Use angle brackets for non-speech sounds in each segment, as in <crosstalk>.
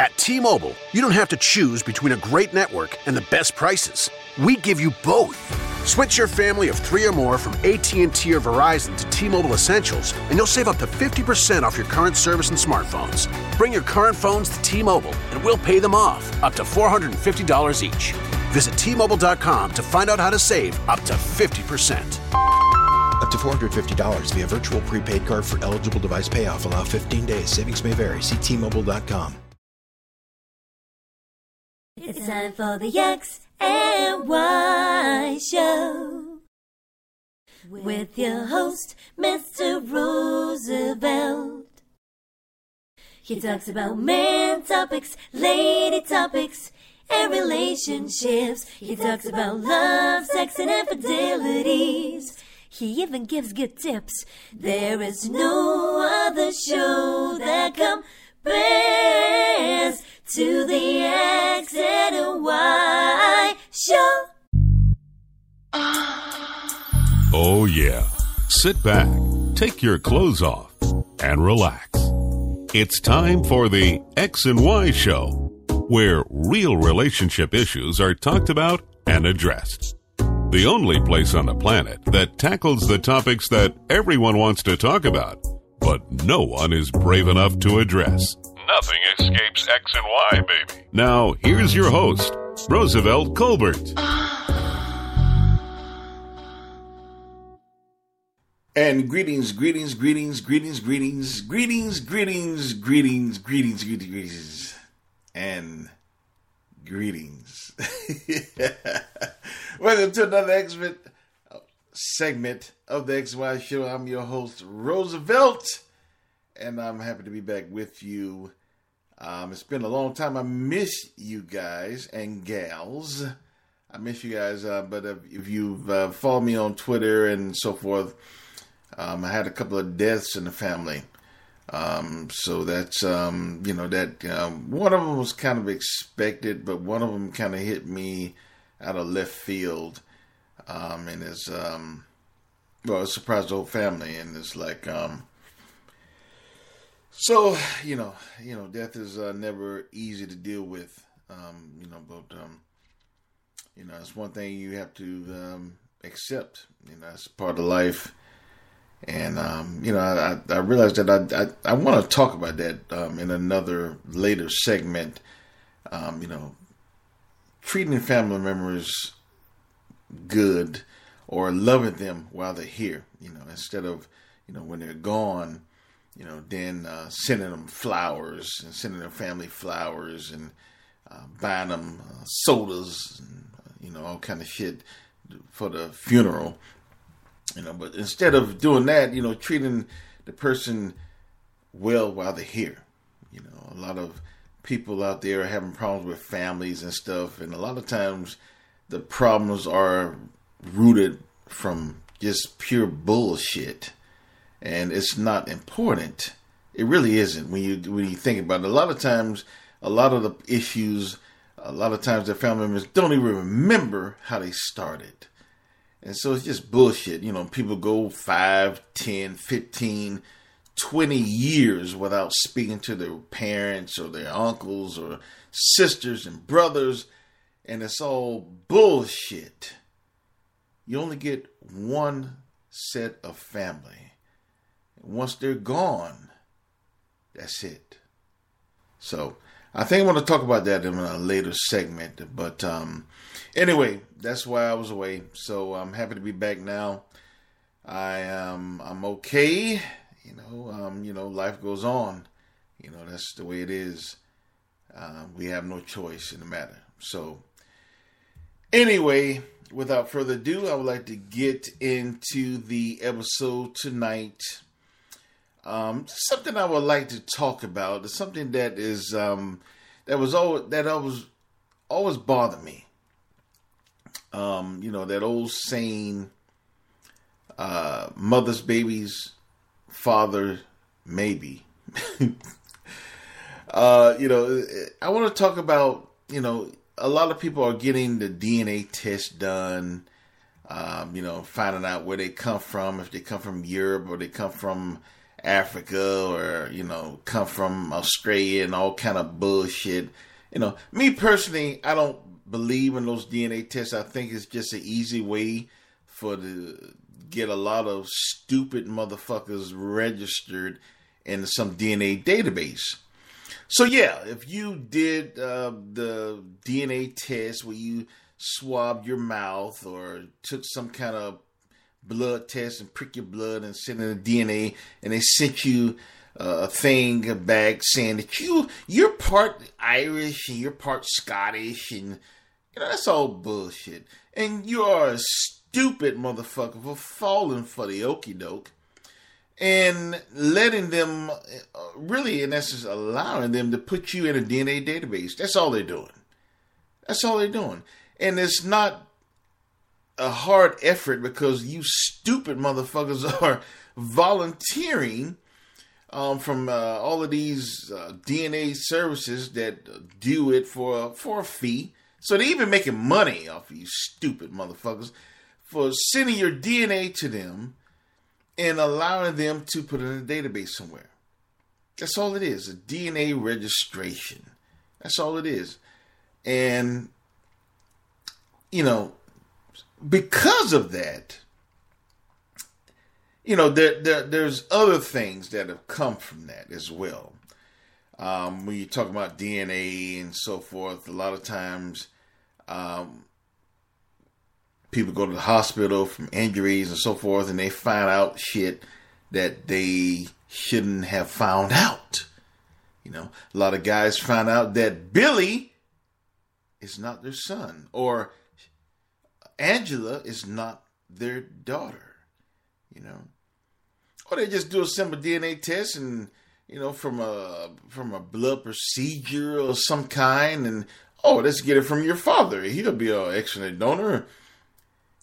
At T-Mobile, you don't have to choose between a great network and the best prices. We give you both. Switch your family of three or more from AT&T or Verizon to T-Mobile Essentials, and you'll save up to 50% off your current service and smartphones. Bring your current phones to T-Mobile, and we'll pay them off, up to $450 each. Visit T-Mobile.com to find out how to save up to 50%. Up to $450 via virtual prepaid card for eligible device payoff. Allow 15 days. Savings may vary. See T-Mobile.com. It's time for the X and Y show with your host, Mr. Roosevelt. He talks about man topics, lady topics, and relationships. He talks about love, sex, and infidelities. He even gives good tips. There is no other show that compares to the X and Y show. Oh, yeah. Sit back, take your clothes off, and relax. It's time for the X and Y Show, where real relationship issues are talked about and addressed. The only place on the planet that tackles the topics that everyone wants to talk about, but no one is brave enough to address. Nothing escapes X and Y, baby. Now, here's your host, Roosevelt Colbert. And greetings, greetings, greetings, greetings, greetings, greetings, greetings, greetings, greetings, greetings, greetings, and greetings. Welcome to another X-Men segment of the XY Show. I'm your host, Roosevelt, and I'm happy to be back with you. Um, it's been a long time. I miss you guys and gals. I miss you guys, uh, but if, if you've uh, followed me on Twitter and so forth, um, I had a couple of deaths in the family. Um, so that's, um, you know, that um, one of them was kind of expected, but one of them kind of hit me out of left field. Um, and it's, um, well, it surprised the whole family. And it's like, um, so, you know, you know, death is uh, never easy to deal with, um, you know, but, um, you know, it's one thing you have to um, accept. You know, it's part of life. And um, you know, I, I realized that I I, I want to talk about that um, in another later segment. Um, you know, treating family members good or loving them while they're here. You know, instead of you know when they're gone, you know, then uh, sending them flowers and sending their family flowers and uh, buying them uh, sodas and uh, you know all kind of shit for the funeral. You know, but instead of doing that, you know, treating the person well while they're here. You know, a lot of people out there are having problems with families and stuff, and a lot of times the problems are rooted from just pure bullshit, and it's not important. It really isn't when you when you think about it. A lot of times, a lot of the issues, a lot of times, their family members don't even remember how they started. And so it's just bullshit. You know, people go 5, 10, 15, 20 years without speaking to their parents or their uncles or sisters and brothers, and it's all bullshit. You only get one set of family. Once they're gone, that's it. So I think I'm going to talk about that in a later segment. But um, anyway, that's why I was away. So I'm happy to be back now. I am I'm okay. You know, um, you know, life goes on. You know, that's the way it is. Uh, we have no choice in the matter. So anyway, without further ado, I would like to get into the episode tonight. Um, something I would like to talk about is something that is um, that was always that always always bothered me. Um, you know that old saying, uh, "Mother's babies, father maybe." <laughs> uh, you know, I want to talk about you know a lot of people are getting the DNA test done. Um, you know, finding out where they come from, if they come from Europe or they come from Africa or you know come from Australia and all kind of bullshit. You know, me personally, I don't believe in those DNA tests. I think it's just an easy way for the get a lot of stupid motherfuckers registered in some DNA database. So yeah, if you did uh, the DNA test where you swabbed your mouth or took some kind of blood test and prick your blood and send in the DNA, and they sent you uh, a thing back saying that you you're part Irish and you're part Scottish and you know that's all bullshit. And you are a stupid motherfucker for falling for the okey doke and letting them, uh, really, in essence, allowing them to put you in a DNA database. That's all they're doing. That's all they're doing. And it's not a hard effort because you stupid motherfuckers <laughs> are volunteering um, from uh, all of these uh, DNA services that do it for for a fee. So they're even making money off of you stupid motherfuckers for sending your DNA to them and allowing them to put it in a database somewhere. That's all it is a DNA registration. That's all it is. And, you know, because of that, you know, there, there there's other things that have come from that as well. Um, when you talk about DNA and so forth, a lot of times um, people go to the hospital from injuries and so forth, and they find out shit that they shouldn't have found out. You know, a lot of guys find out that Billy is not their son, or Angela is not their daughter. You know, or they just do a simple DNA test and you know from a from a blood procedure or some kind, and oh, let's get it from your father. He'll be an excellent donor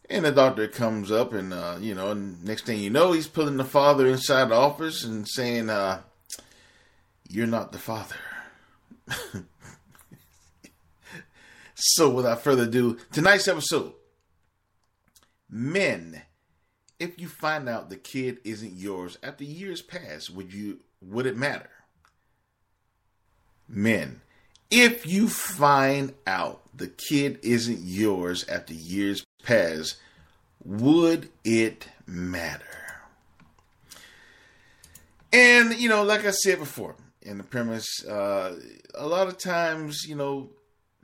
and the doctor comes up, and uh, you know, next thing you know, he's pulling the father inside the office and saying, uh, "You're not the father." <laughs> so, without further ado, tonight's episode: Men, if you find out the kid isn't yours after years pass, would you? Would it matter? Men, if you find out the kid isn't yours after years pass, would it matter? And, you know, like I said before in the premise, uh, a lot of times, you know,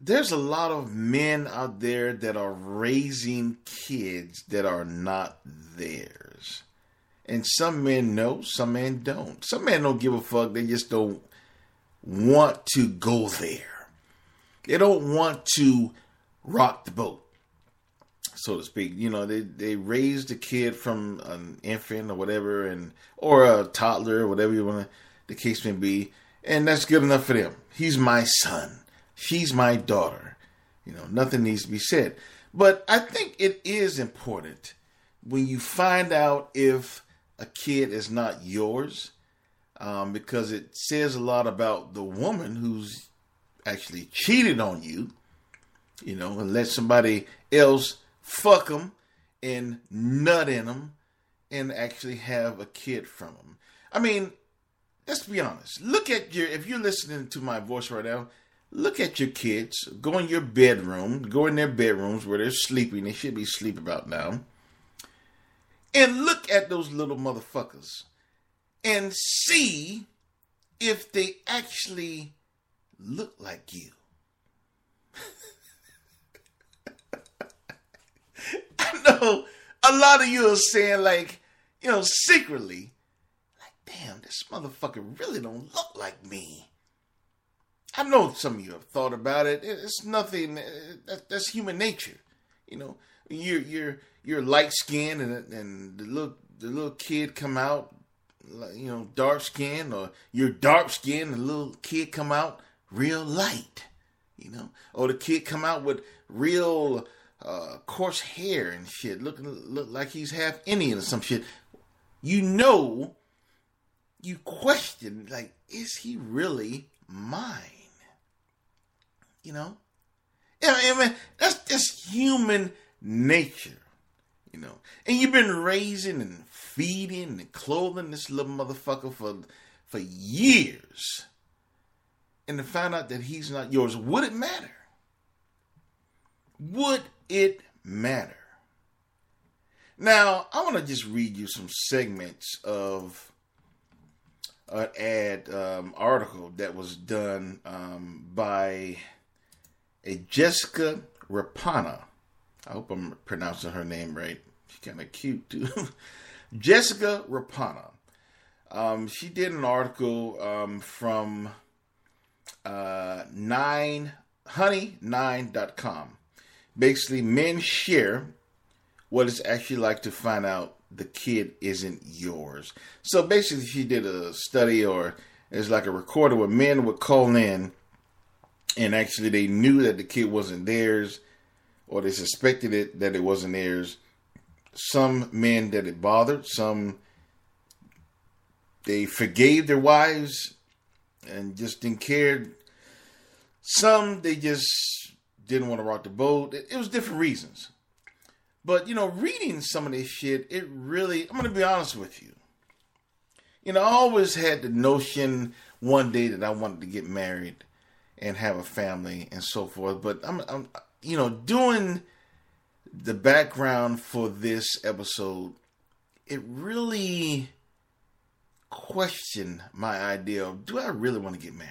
there's a lot of men out there that are raising kids that are not theirs. And some men know, some men don't. Some men don't give a fuck. They just don't want to go there. They don't want to rock the boat so to speak. You know, they they raised a kid from an infant or whatever, and or a toddler, or whatever you want the case may be, and that's good enough for them. He's my son. She's my daughter. You know, nothing needs to be said. But I think it is important when you find out if a kid is not yours, um, because it says a lot about the woman who's actually cheated on you, you know, and let somebody else fuck them and nut in them and actually have a kid from them. I mean, let's be honest. Look at your, if you're listening to my voice right now, look at your kids. Go in your bedroom, go in their bedrooms where they're sleeping. They should be asleep about now. And look at those little motherfuckers and see if they actually look like you. <laughs> I know a lot of you are saying like, you know, secretly, like, damn, this motherfucker really don't look like me. I know some of you have thought about it. It's nothing. Uh, that's human nature, you know. You're you're you're light skinned and and the little the little kid come out, you know, dark skinned, or you're dark skinned and the little kid come out real light, you know, or the kid come out with real uh, coarse hair and shit, looking look like he's half Indian or some shit, you know, you question like, is he really mine? You know, yeah, I mean that's just human nature. You know, and you've been raising and feeding and clothing this little motherfucker for for years, and to find out that he's not yours, would it matter? Would it matter? Now, I want to just read you some segments of an ad um, article that was done um, by a Jessica Rapana. I hope I'm pronouncing her name right. She's kind of cute too. <laughs> Jessica Rapana. Um, she did an article um, from uh, nine honey9.com. Basically, men share what it's actually like to find out the kid isn't yours. So basically, she did a study, or it's like a recorder where men would call in, and actually they knew that the kid wasn't theirs, or they suspected it that it wasn't theirs. Some men that it bothered, some they forgave their wives and just didn't care. Some they just didn't want to rock the boat. It, it was different reasons. But you know, reading some of this shit, it really I'm gonna be honest with you. You know, I always had the notion one day that I wanted to get married and have a family and so forth. But I'm, I'm you know, doing the background for this episode, it really questioned my idea of do I really want to get married?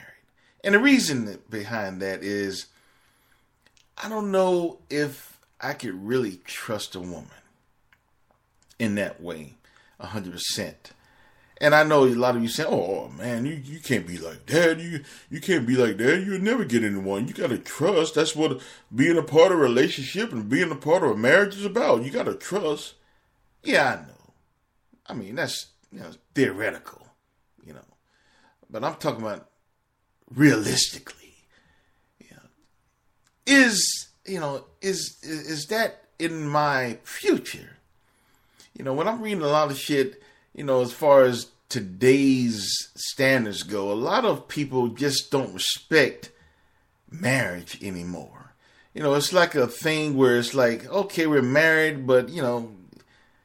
And the reason behind that is I don't know if I could really trust a woman in that way, hundred percent. And I know a lot of you say, "Oh man, you, you can't be like that. You you can't be like that. You'll never get anyone. You gotta trust. That's what being a part of a relationship and being a part of a marriage is about. You gotta trust." Yeah, I know. I mean, that's you know theoretical, you know, but I'm talking about realistically. Know, is you know, is is that in my future? You know, when I'm reading a lot of shit, you know, as far as today's standards go, a lot of people just don't respect marriage anymore. You know, it's like a thing where it's like, okay, we're married, but you know,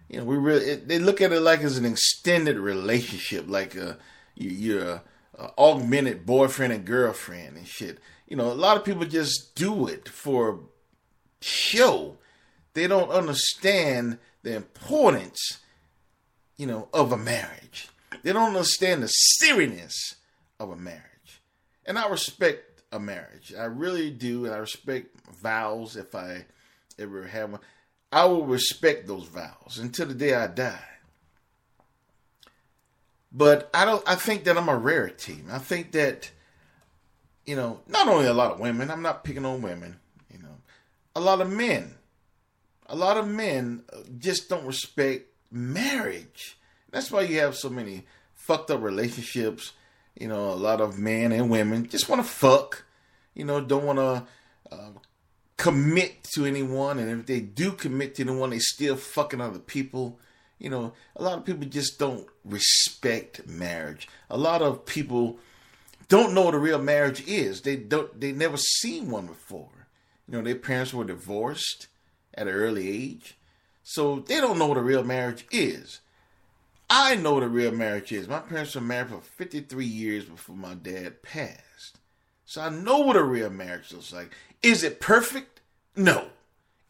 you know, we really they look at it like as an extended relationship, like uh, a you're a, a augmented boyfriend and girlfriend and shit you know, a lot of people just do it for show. They don't understand the importance, you know, of a marriage. They don't understand the seriousness of a marriage. And I respect a marriage. I really do. And I respect vows if I ever have one. I will respect those vows until the day I die. But I don't I think that I'm a rarity. I think that you know, not only a lot of women, I'm not picking on women, you know, a lot of men, a lot of men uh, just don't respect marriage. That's why you have so many fucked up relationships. You know, a lot of men and women just want to fuck, you know, don't want to uh, commit to anyone. And if they do commit to anyone, they still fucking other people. You know, a lot of people just don't respect marriage. A lot of people don't know what a real marriage is. They don't. They never seen one before. You know, their parents were divorced at an early age, so they don't know what a real marriage is. I know what a real marriage is. My parents were married for 53 years before my dad passed. So I know what a real marriage looks like. Is it perfect? No.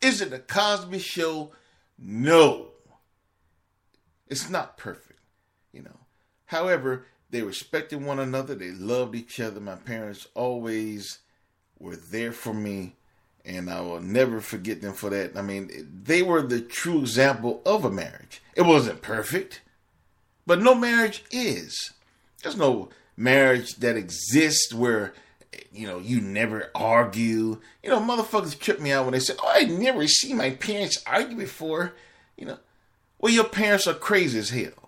Is it a Cosby show? No. It's not perfect, you know. However, they respected one another. They loved each other. My parents always were there for me, and I will never forget them for that. I mean, they were the true example of a marriage. It wasn't perfect, but no marriage is. There's no marriage that exists where you know you never argue. You know, motherfuckers trip me out when they say, "Oh, I never seen my parents argue before." You know, well, your parents are crazy as hell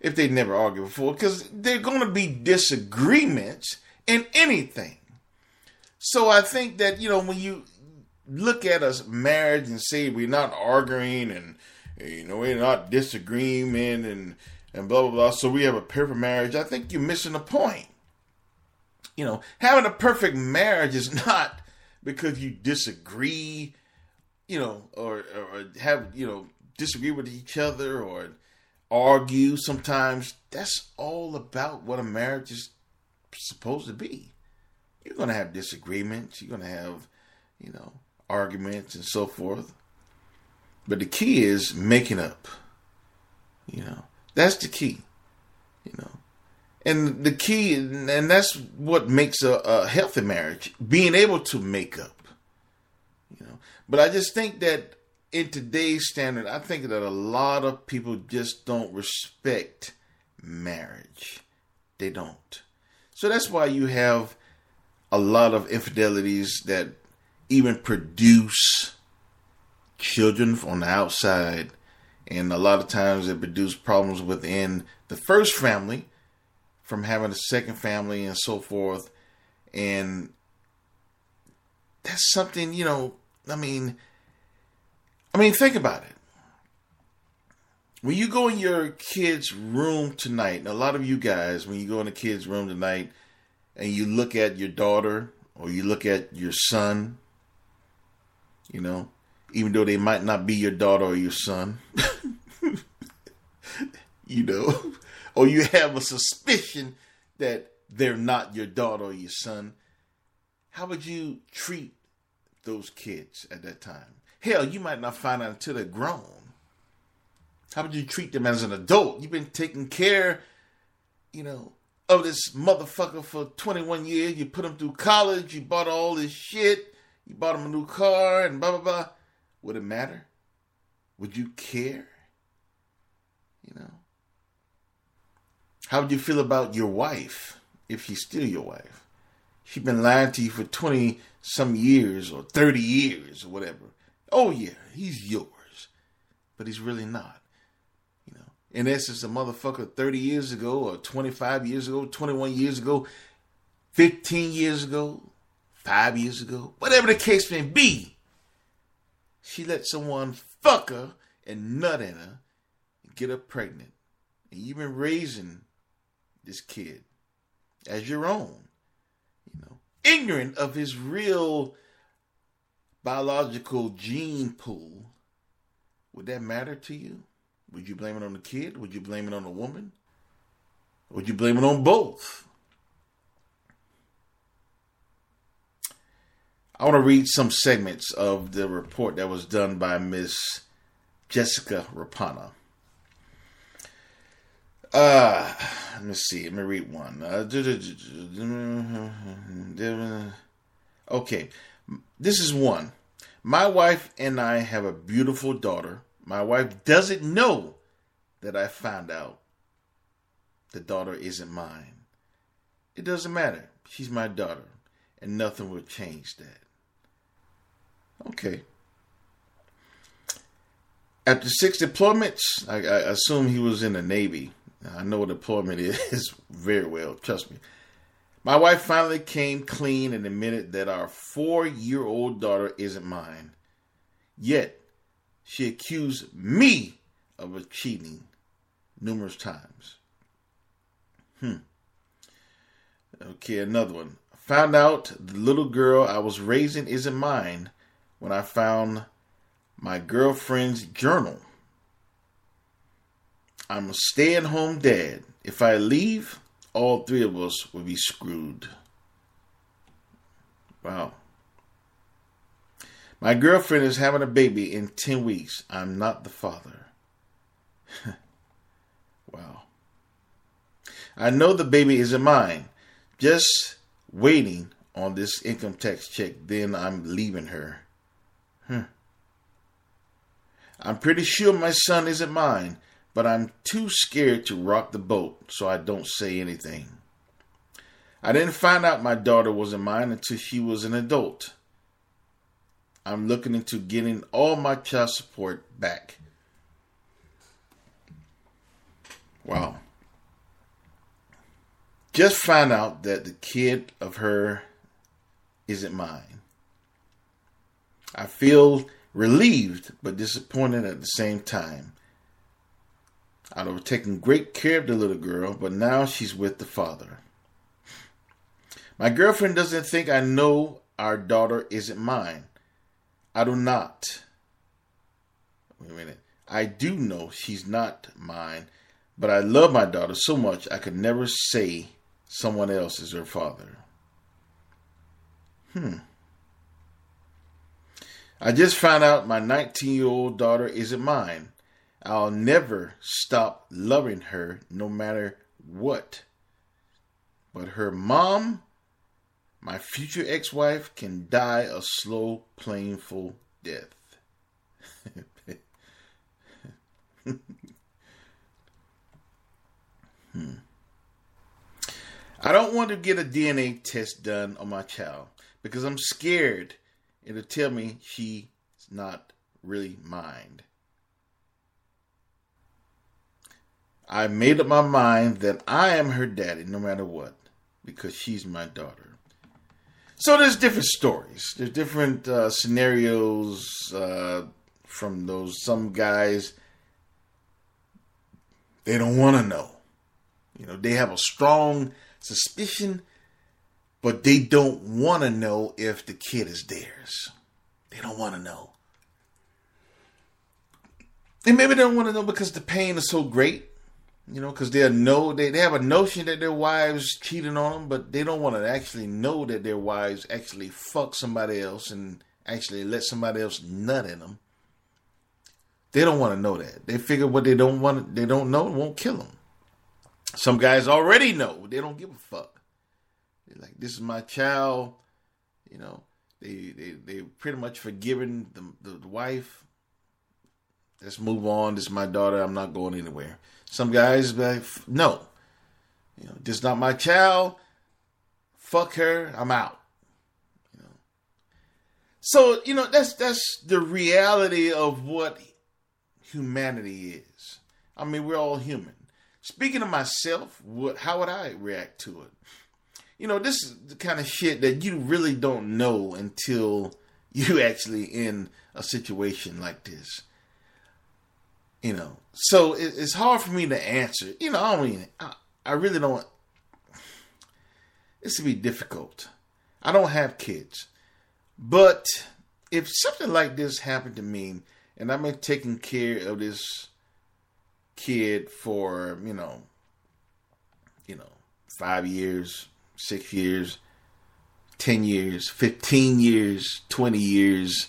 if they never argued before, because they're going to be disagreements in anything. So I think that, you know, when you look at us marriage and say we're not arguing and, you know, we're not disagreeing and, and blah, blah, blah, so we have a perfect marriage, I think you're missing the point. You know, having a perfect marriage is <laughs> not because you disagree, you know, or, or have, you know, disagree with each other or argue sometimes. That's all about what a marriage is supposed to be. You're going to have disagreements, you're going to have, you know, arguments and so forth. But the key is making up. You know, that's the key. You know, and the key, and that's what makes a, a healthy marriage being able to make up. You know, but I just think that in today's standard, I think that a lot of people just don't respect marriage. They don't. So that's why you have a lot of infidelities that even produce children on the outside. And a lot of times it produce problems within the first family from having a second family and so forth. And that's something, you know, I mean, I mean, think about it. When you go in your kid's room tonight, a lot of you guys, when you go in the kid's room tonight and you look at your daughter or you look at your son, you know, even though they might not be your daughter or your son, <laughs> you know, or you have a suspicion that they're not your daughter or your son, how would you treat those kids at that time? Hell, you might not find out until they're grown. How would you treat them as an adult? You've been taking care, you know, of this motherfucker for 21 years. You put him through college. You bought all this shit. You bought him a new car and blah, blah, blah. Would it matter? Would you care? You know? How would you feel about your wife if she's still your wife? She's been lying to you for 20 some years or 30 years or whatever. Oh, yeah, he's yours. But he's really not. You know, in essence, a motherfucker 30 years ago or 25 years ago, 21 years ago, 15 years ago, five years ago, whatever the case may be, she let someone fuck her and nut in her and get her pregnant. And you've been raising this kid as your own, you know, ignorant of his real biological gene pool. Would that matter to you? Would you blame it on the kid? Would you blame it on the woman? Would you blame it on both? I want to read some segments of the report that was done by Miss Jessica Rapana. Uh, let me see. Let me read one. Uh, okay, this is one. My wife and I have a beautiful daughter. My wife doesn't know that I found out the daughter isn't mine. It doesn't matter. She's my daughter, and nothing will change that. Okay. After six deployments, I, I, assume he was in the Navy. I know what deployment <laughs> is very well, trust me. My wife finally came clean and admitted that our four year old daughter isn't mine. Yet, she accused me of cheating numerous times. Hmm. Okay, another one. Found out the little girl I was raising isn't mine when I found my girlfriend's journal. I'm a stay at home dad. If I leave, all three of us will be screwed. Wow. My girlfriend is having a baby in 10 weeks. I'm not the father. <laughs> wow. I know the baby isn't mine. Just waiting on this income tax check, then I'm leaving her. I'm pretty sure my son isn't mine, but I'm too scared to rock the boat, so I don't say anything. I didn't find out my daughter wasn't mine until she was an adult. I'm looking into getting all my child support back. Wow. Just find out that the kid of her isn't mine. I feel relieved but disappointed at the same time. I'd have taken great care of the little girl, but now she's with the father. My girlfriend doesn't think I know our daughter isn't mine. I do not. Wait a minute. I do know she's not mine, but I love my daughter so much I could never say someone else is her father. Hmm. I just found out my 19 year old daughter isn't mine. I'll never stop loving her no matter what. But her mom, my future ex wife, can die a slow, painful death. <laughs> hmm. I don't want to get a DNA test done on my child because I'm scared it'll tell me she's not really mine. I made up my mind that I am her daddy no matter what because she's my daughter. So there's different stories. There's different uh, scenarios uh, from those. Some guys, they don't want to know. You know, they have a strong suspicion, but they don't want to know if the kid is theirs. They don't want to know. And maybe they don't want to know because the pain is so great you know, because they know they, they have a notion that their wives cheating on them, but they don't want to actually know that their wives actually fuck somebody else and actually let somebody else nut in them. They don't want to know that. They figure what they don't want, they don't know, won't kill them. Some guys already know. They don't give a fuck. Like, this is my child. You know, they they they pretty much forgiven the, the, the wife. Let's move on. This is my daughter. I'm not going anywhere. Some guys like, no, you know, this is not my child. Fuck her. I'm out. So you know that's that's the reality of what humanity is. I mean, we're all human. Speaking of myself, what how would I react to it? You know, this is the kind of shit that you really don't know until <laughs> you actually in a situation like this. You know so it, it's hard for me to answer. You know i don't mean I, I really don't this would be difficult. I don't have kids. But if something like this happened to me and i've been taking care of this kid for you know you know five years six years 10 years 15 years 20 years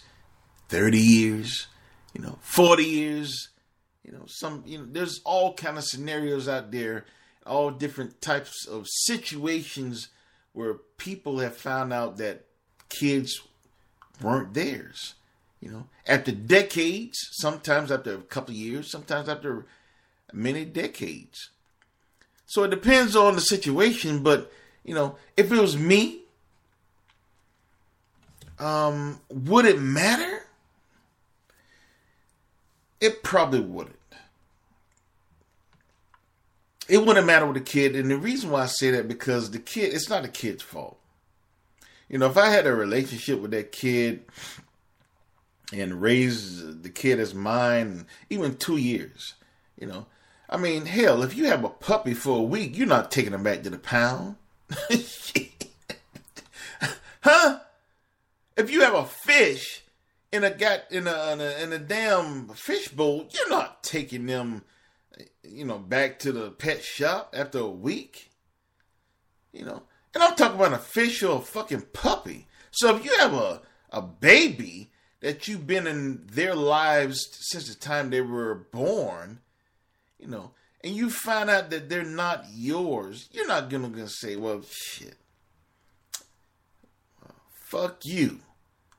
30 years you know 40 years. You know some you know there's all kind of scenarios out there all different types of situations where people have found out that kids weren't theirs. You know after decades sometimes after a couple years sometimes after many decades. So it depends on the situation but you know if it was me um would it matter it probably wouldn't it wouldn't matter with the kid. And the reason why I say that because the kid, it's not the kid's fault. You know, if I had a relationship with that kid and raised the kid as mine, even two years, you know, I mean, hell, if you have a puppy for a week, you're not taking him back to the pound. <laughs> huh? If you have a fish in a got in a, in a in a damn fish bowl, you're not taking them you know, back to the pet shop after a week. You know, and I'm talking about a fish or a fucking puppy. So if you have a, a baby that you've been in their lives since the time they were born, you know, and you find out that they're not yours, you're not gonna, gonna say, well, shit. fuck you.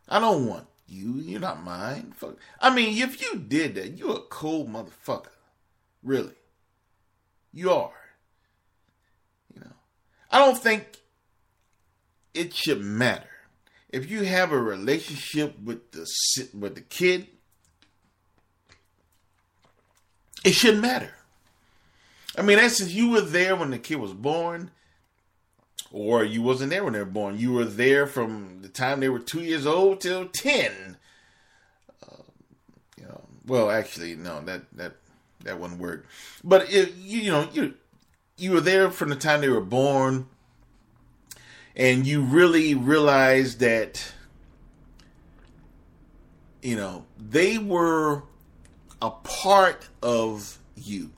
I don't want you. You're not mine. Fuck. I mean, if you did that, you're a cold motherfucker. Really. You are. You know. I don't think it should matter. If you have a relationship with the with the kid, it shouldn't matter. I mean, that's you were there when the kid was born, or you wasn't there when they were born. You were there from the time they were two years old till ten. Uh, you know, well, actually, no, that that that wouldn't work. But if, you know, you you were there from the time they were born, and you really realized that you know they were a part of you.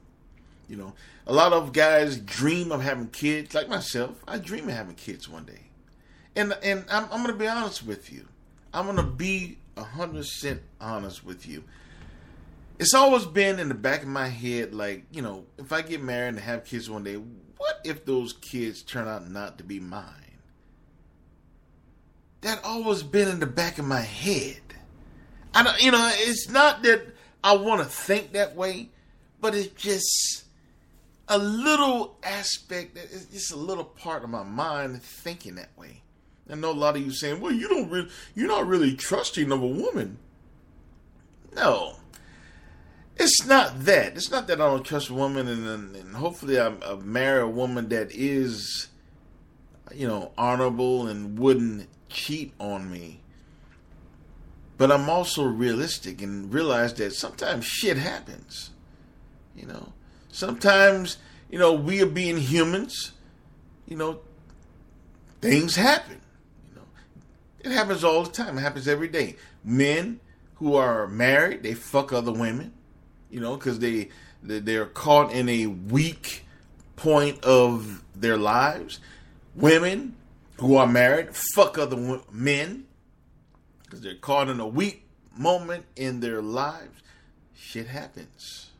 You know, a lot of guys dream of having kids, like myself. I dream of having kids one day, and and I'm, I'm gonna be honest with you. I'm gonna be hundred percent honest with you. It's always been in the back of my head, like you know, if I get married and have kids one day, what if those kids turn out not to be mine? That always been in the back of my head. I don't, you know, it's not that I want to think that way, but it's just a little aspect, it's just a little part of my mind thinking that way. I know a lot of you saying, "Well, you don't really, you're not really trusting of a woman." No, it's not that. It's not that I don't trust a woman, and, and hopefully I, I marry a woman that is, you know, honorable and wouldn't cheat on me. But I'm also realistic and realize that sometimes shit happens. You know, sometimes, you know, we are being humans, you know, things happen. You know, it happens all the time. It happens every day. Men who are married, they fuck other women, you know, because they they're caught in a weak point of their lives. Women who are married fuck other men because they're caught in a weak moment in their lives. Shit happens.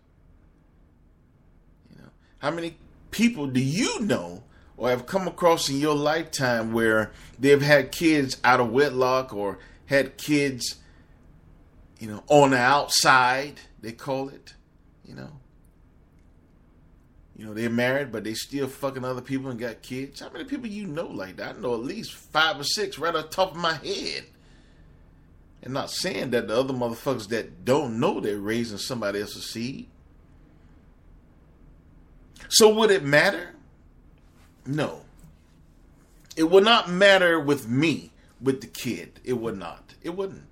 How many people do you know or have come across in your lifetime where they've had kids out of wedlock or had kids, you know, on the outside, they call it, you know? You know, they're married, but they still fucking other people and got kids. How many people you know like that? I know at least five or six right off the top of my head. And not saying that the other motherfuckers that don't know they're raising somebody else's seed. So would it matter? No. It would not matter with me, with the kid. It would not. It wouldn't.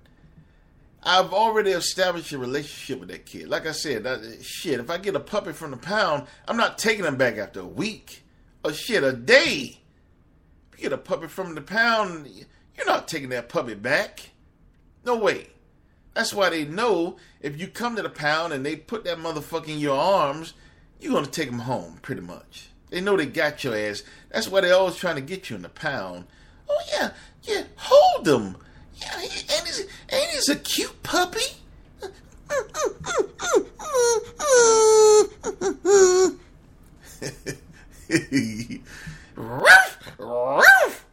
I've already established a relationship with that kid. Like I said, shit, if I get a puppy from the pound, I'm not taking him back after a week. Or shit, a day. If you get a puppy from the pound, you're not taking that puppy back. No way. That's why they know if you come to the pound and they put that motherfucker in your arms, you're going to take them home, pretty much. They know they got your ass. That's why they're always trying to get you in the pound. Oh, yeah, yeah, hold them. Yeah, and he's, and he's a cute puppy. <laughs> ruff, ruff.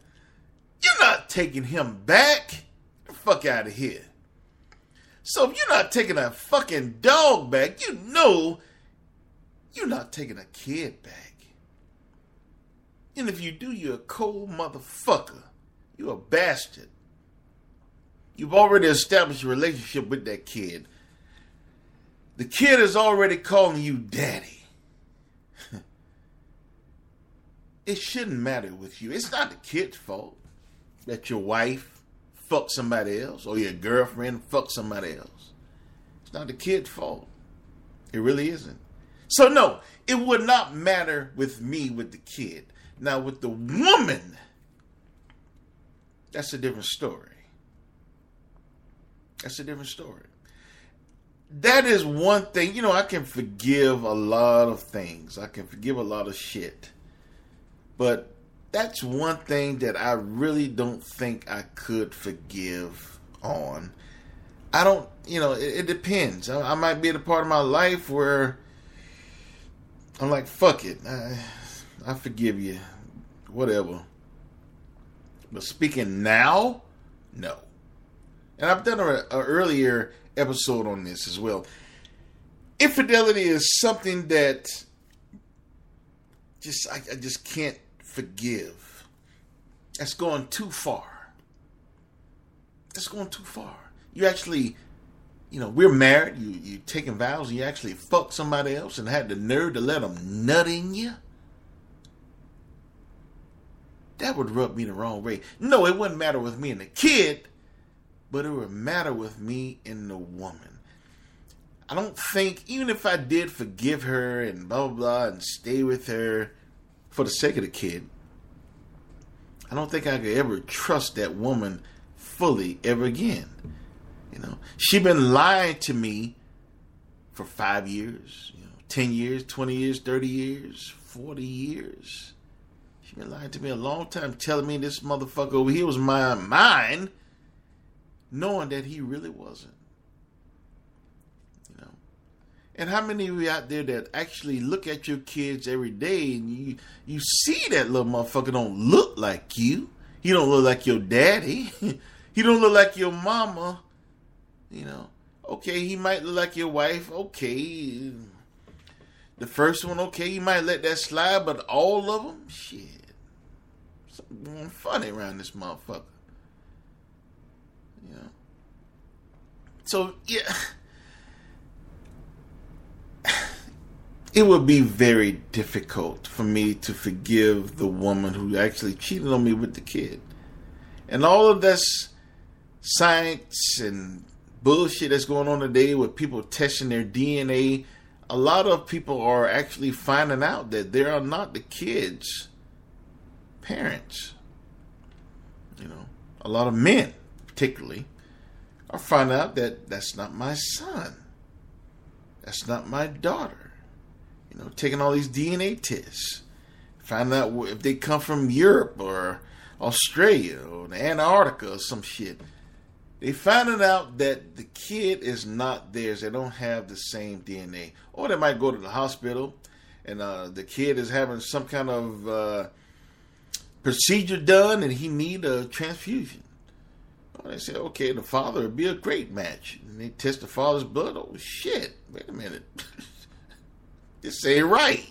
You're not taking him back fuck out of here. So if you're not taking a fucking dog back, you know you're not taking a kid back. And if you do, you're a cold motherfucker. You're a bastard. You've already established a relationship with that kid. The kid is already calling you daddy. <laughs> it shouldn't matter with you. It's not the kid's fault that your wife fuck somebody else or your girlfriend fuck somebody else. It's not the kid's fault. It really isn't. So no, it would not matter with me with the kid. Now with the woman, that's a different story. That's a different story. That is one thing, you know, I can forgive a lot of things. I can forgive a lot of shit. But that's one thing that I really don't think I could forgive on. I don't, you know, it, it depends. I, I, might be at a part of my life where I'm like, fuck it, I, I forgive you, whatever. But speaking now, no. And I've done an earlier episode on this as well. Infidelity is something that just I, I just can't forgive. That's going too far. That's going too far. You actually, you know, we're married. You you taking vows. You actually fucked somebody else and had the nerve to let them nut in you. That would rub me the wrong way. No, it wouldn't matter with me and the kid, but it would matter with me and the woman. I don't think, even if I did forgive her and blah, blah, blah, and stay with her, for the sake of the kid, I don't think I could ever trust that woman fully ever again. You know, she been lying to me for five years, you know, 10 years, 20 years, 30 years, 40 years. She been lying to me a long time, telling me this motherfucker over here was my mine, knowing that he really wasn't. You know. And how many of you out there that actually look at your kids every day and you you see that little motherfucker don't look like you? He don't look like your daddy. <laughs> he don't look like your mama. You know. Okay, he might look like your wife. Okay. The first one, okay, you might let that slide, but all of them, shit. Something funny around this motherfucker. You know. So yeah. <sighs> It would be very difficult for me to forgive the woman who actually cheated on me with the kid. And all of this science and bullshit that's going on today with people testing their DNA, a lot of people are actually finding out that they are not the kids' parents. You know, a lot of men, particularly, are finding out that that's not my son. That's not my daughter. You know, taking all these DNA tests, finding out if they come from Europe or Australia or Antarctica or some shit they finding out that the kid is not theirs. They don't have the same DNA, or they might go to the hospital, and uh, the kid is having some kind of uh, procedure done, and he need a transfusion. They say, okay, the father would be a great match. And they test the father's blood. Oh shit! Wait a minute, <laughs> this ain't right.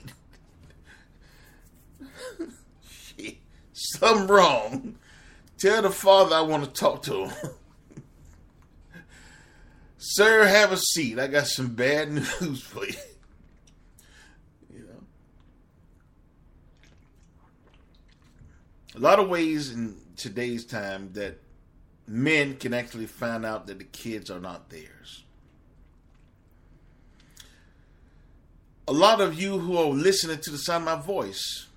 <laughs> shit, something wrong. Tell the father I want to talk to him. <laughs> Sir, have a seat. I got some bad <laughs> news for you. you know. A lot of ways in today's time that men can actually find out that the kids are not theirs. A lot of you who are listening to the sound of my voice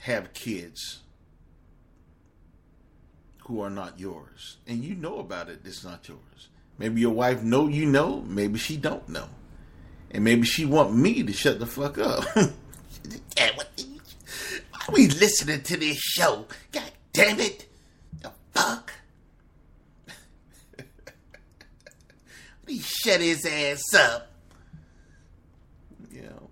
have kids who are not yours. And you know about it, it's not yours. Maybe your wife know you know, maybe she don't know. And maybe she want me to shut the fuck up. <laughs> yeah, what the, why we listening to this show? God damn it. The fuck? <laughs> He shut his ass up. Know.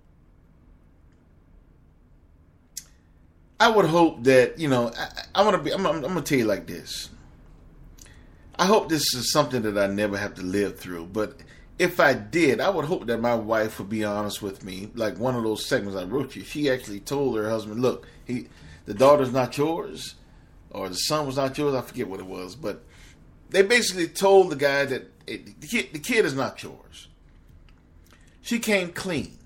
I would hope that, you know, I, I want to be, I'm, I'm, I'm going to tell you like this. I hope this is something that I never have to live through. But if I did, I would hope that my wife would be honest with me. Like one of those segments I wrote you, she actually told her husband, "Look, he, the daughter's not yours, or the son was not yours. I forget what it was, but they basically told the guy that it, the, kid, the kid is not yours. She came clean.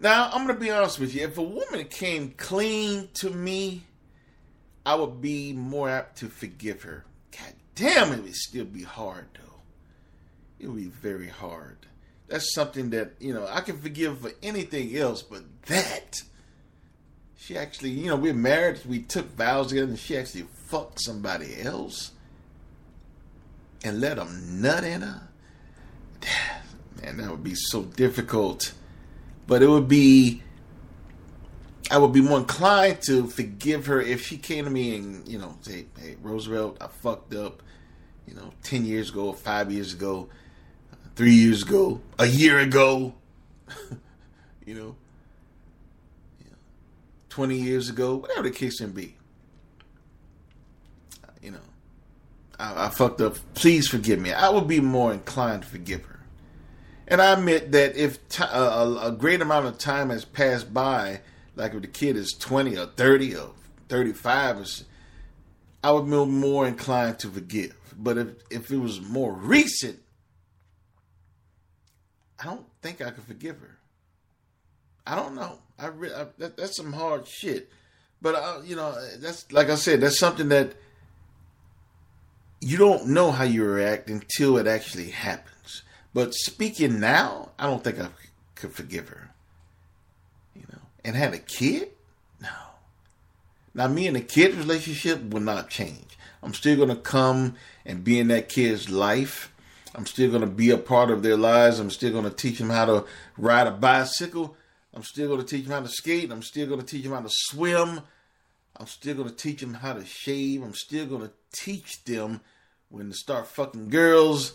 Now I'm to be honest with you. If a woman came clean to me, I would be more apt to forgive her damn, it would still be hard though. It would be very hard. That's something that you know I can forgive for anything else, but that she actually, you know, we're married, we took vows together, and she actually fucked somebody else and let them nut in her. Man, that would be so difficult. But it would be I would be more inclined to forgive her if she came to me and, you know, say, Hey, Roosevelt, I fucked up you know, 10 years ago, five years ago, three years ago, a year ago, <laughs> you know, 20 years ago, whatever the case may be. You know, I, I fucked up. Please forgive me. I would be more inclined to forgive her. And I admit that if t- a, a great amount of time has passed by, like if the kid is 20 or 30 or 35, I would be more inclined to forgive. But if if it was more recent, I don't think I could forgive her. I don't know. I, re- I that, that's some hard shit. But uh, you know, that's like I said, that's something that you don't know how you react until it actually happens. But speaking now, I don't think I could forgive her. You know, and had a kid? No. Now, me and the kid relationship will not change. I'm still gonna come and be in that kid's life. I'm still going to be a part of their lives. I'm still going to teach them how to ride a bicycle. I'm still going to teach them how to skate. I'm still going to teach them how to swim. I'm still going to teach them how to shave. I'm still going to teach them when to start fucking girls.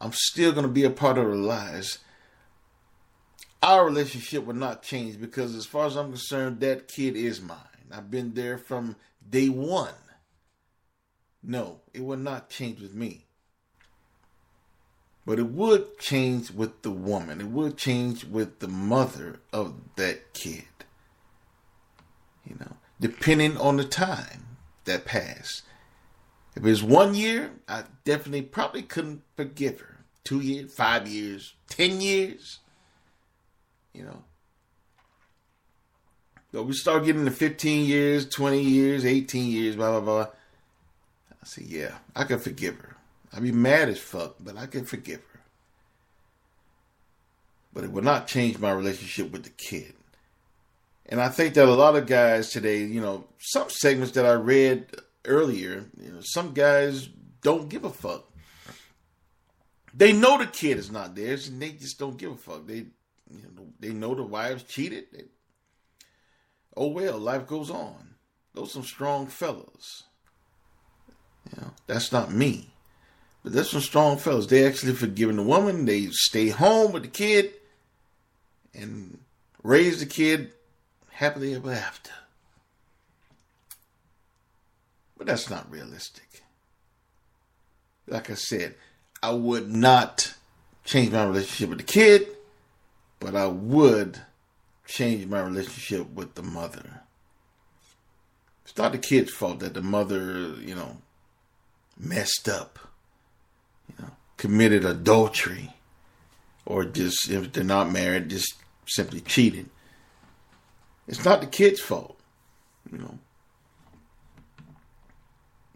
I'm still going to be a part of their lives. Our relationship will not change because, as far as I'm concerned, that kid is mine. I've been there from day one. No, it will not change with me. But it would change with the woman. It would change with the mother of that kid. You know, depending on the time that passed. If it was one year, I definitely probably couldn't forgive her. Two years, five years, ten years. You know. But we start getting to 15 years, 20 years, 18 years, blah, blah, blah. I say, yeah, I can forgive her. I'd be mad as fuck, but I can forgive her. But it will not change my relationship with the kid. And I think that a lot of guys today, you know, some segments that I read earlier, you know, some guys don't give a fuck. They know the kid is not theirs, and they just don't give a fuck. They, you know, they know the wives cheated. They, oh well, life goes on. Those some strong fellas. You know, that's not me. But there's some strong fellas. They actually forgiving the woman. They stay home with the kid and raise the kid happily ever after. But that's not realistic. Like I said, I would not change my relationship with the kid, but I would change my relationship with the mother. It's not the kid's fault that the mother, you know, messed up, you know, committed adultery, or just, if they're not married, just simply cheated. It's not the kid's fault, you know.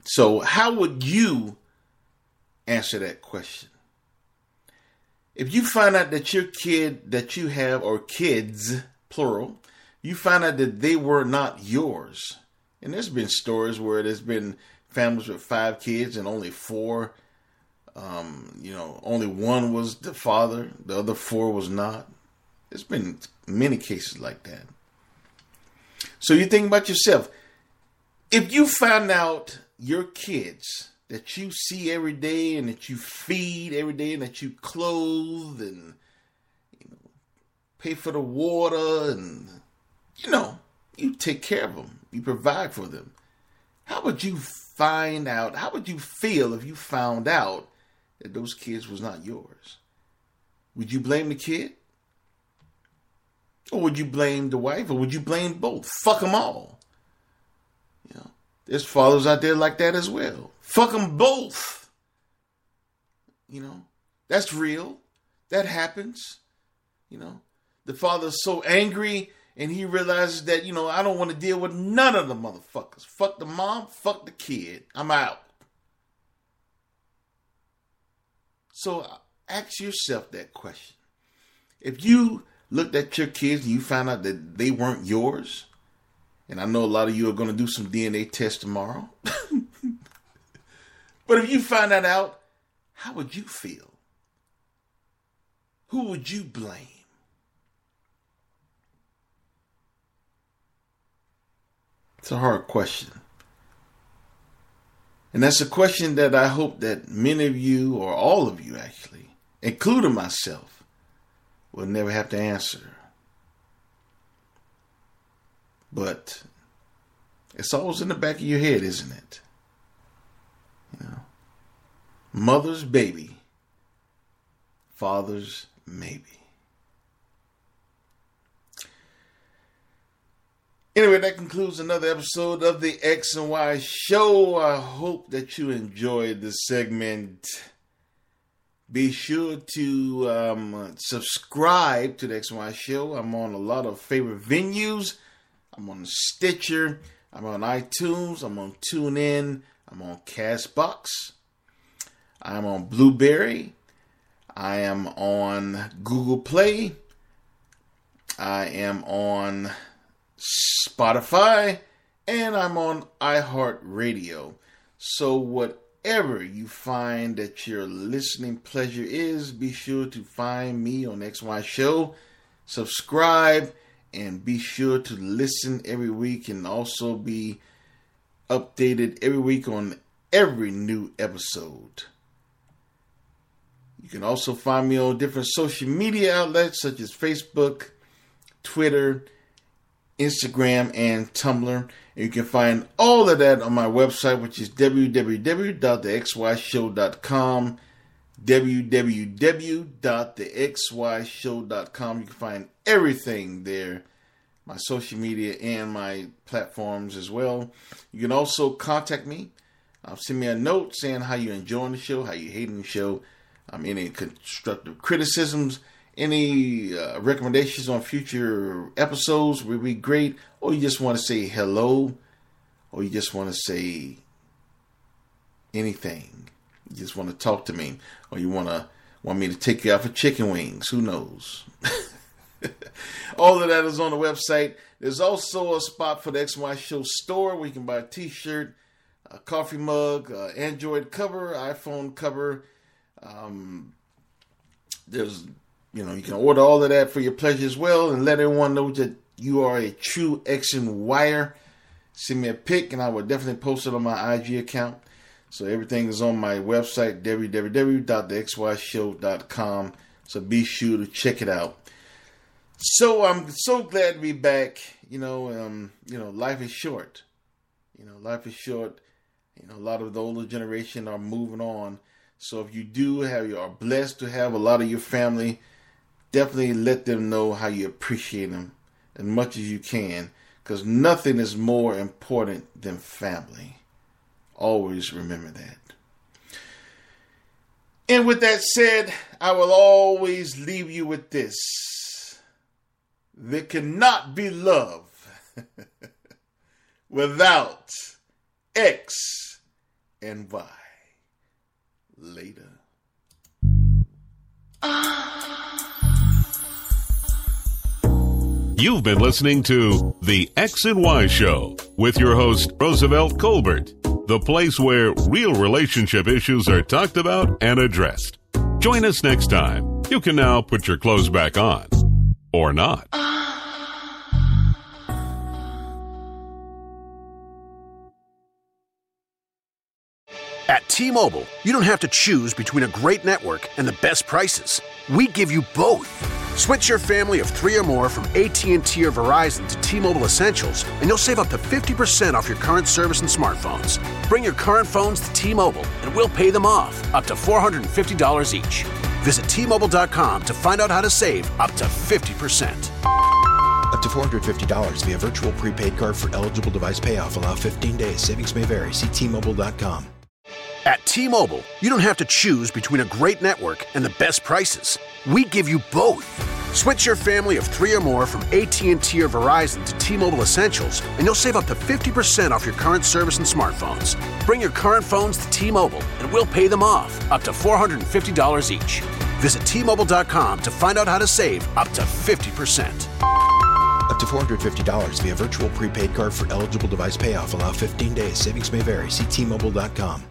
So, how would you answer that question? If you find out that your kid that you have, or kids, plural, you find out that they were not yours, and there's been stories where there's been families with five kids and only four, um, you know, only one was the father, the other four was not. There's been many cases like that. So you think about yourself. If you find out your kids that you see every day and that you feed every day and that you clothe and you know, pay for the water and you know you take care of them you provide for them how would you find out how would you feel if you found out that those kids was not yours would you blame the kid or would you blame the wife or would you blame both fuck them all You know, there's fathers out there like that as well. Fuck them both. You know, that's real. That happens. You know, the father's so angry and he realizes that, you know, I don't want to deal with none of the motherfuckers. Fuck the mom, fuck the kid. I'm out. So ask yourself that question. If you looked at your kids and you found out that they weren't yours, and I know a lot of you are going to do some DNA tests tomorrow. <laughs> but if you find that out, how would you feel? Who would you blame? It's a hard question. And that's a question that I hope that many of you, or all of you actually, including myself, will never have to answer. But it's always in the back of your head, isn't it? You know, mother's baby, father's maybe. Anyway, that concludes another episode of the X and Y Show. I hope that you enjoyed this segment. Be sure to um, subscribe to the X and Y Show. I'm on a lot of favorite venues. I'm on Stitcher. I'm on iTunes. I'm on TuneIn. I'm on Castbox. I'm on Blubrry. I am on Google Play. I am on Spotify. And I'm on iHeartRadio. So, whatever you find that your listening pleasure is, be sure to find me on XY Show. Subscribe and be sure to listen every week and also be updated every week on every new episode. You can also find me on different social media outlets such as Facebook, Twitter, Instagram, and Tumblr. And you can find all of that on my website, which is www.thexyshow.com. www.thexyshow.com. You can find everything there my social media and my platforms as well. You can also contact me. Uh, send me a note saying how you're enjoying the show, how you're hating the show, um, any constructive criticisms, any uh, recommendations on future episodes would be great. Or you just want to say hello, or you just want to say anything. You just want to talk to me, or you want to want me to take you out for chicken wings. Who knows? <laughs> All of that is on the website. There's also a spot for the XY Show store where you can buy a t shirt, a coffee mug, Android cover, iPhone cover. Um, there's, you know, you can order all of that for your pleasure as well and let everyone know that you are a true X and Wire. Send me a pic and I will definitely post it on my IG account. So everything is on my website, www.thexyshow.com. So be sure to check it out. So I'm so glad to be back. You know, um, you know, life is short. You know, life is short. You know, a lot of the older generation are moving on. So if you do have, you are blessed to have a lot of your family. Definitely let them know how you appreciate them as much as you can, because nothing is more important than family. Always remember that. And with that said, I will always leave you with this there cannot be love <laughs> without X and Y. Later. <sighs> <laughs> You've been listening to The X and Y Show with your host, Roosevelt Colbert, the place where real relationship issues are talked about and addressed. Join us next time. You can now put your clothes back on. Or not. Ah. At T-Mobile, you don't have to choose between a great network and the best prices. We give you both. Switch your family of three or more from AT&T or Verizon to T-Mobile Essentials, and you'll save up to 50% off your current service and smartphones. Bring your current phones to T-Mobile, and we'll pay them off, up to $450 each. Visit T-Mobile.com to find out how to save up to 50%. Up to $450 via virtual prepaid card for eligible device payoff. Allow 15 days. Savings may vary. See T-Mobile.com. At T-Mobile, you don't have to choose between a great network and the best prices. We give you both. Switch your family of three or more from AT&T or Verizon to T-Mobile Essentials, and you'll save up to 50% off your current service and smartphones. Bring your current phones to T-Mobile, and we'll pay them off, up to $450 each. Visit T-Mobile.com to find out how to save up to 50%. Up to $450 via virtual prepaid card for eligible device payoff. Allow 15 days. Savings may vary. See T-Mobile.com.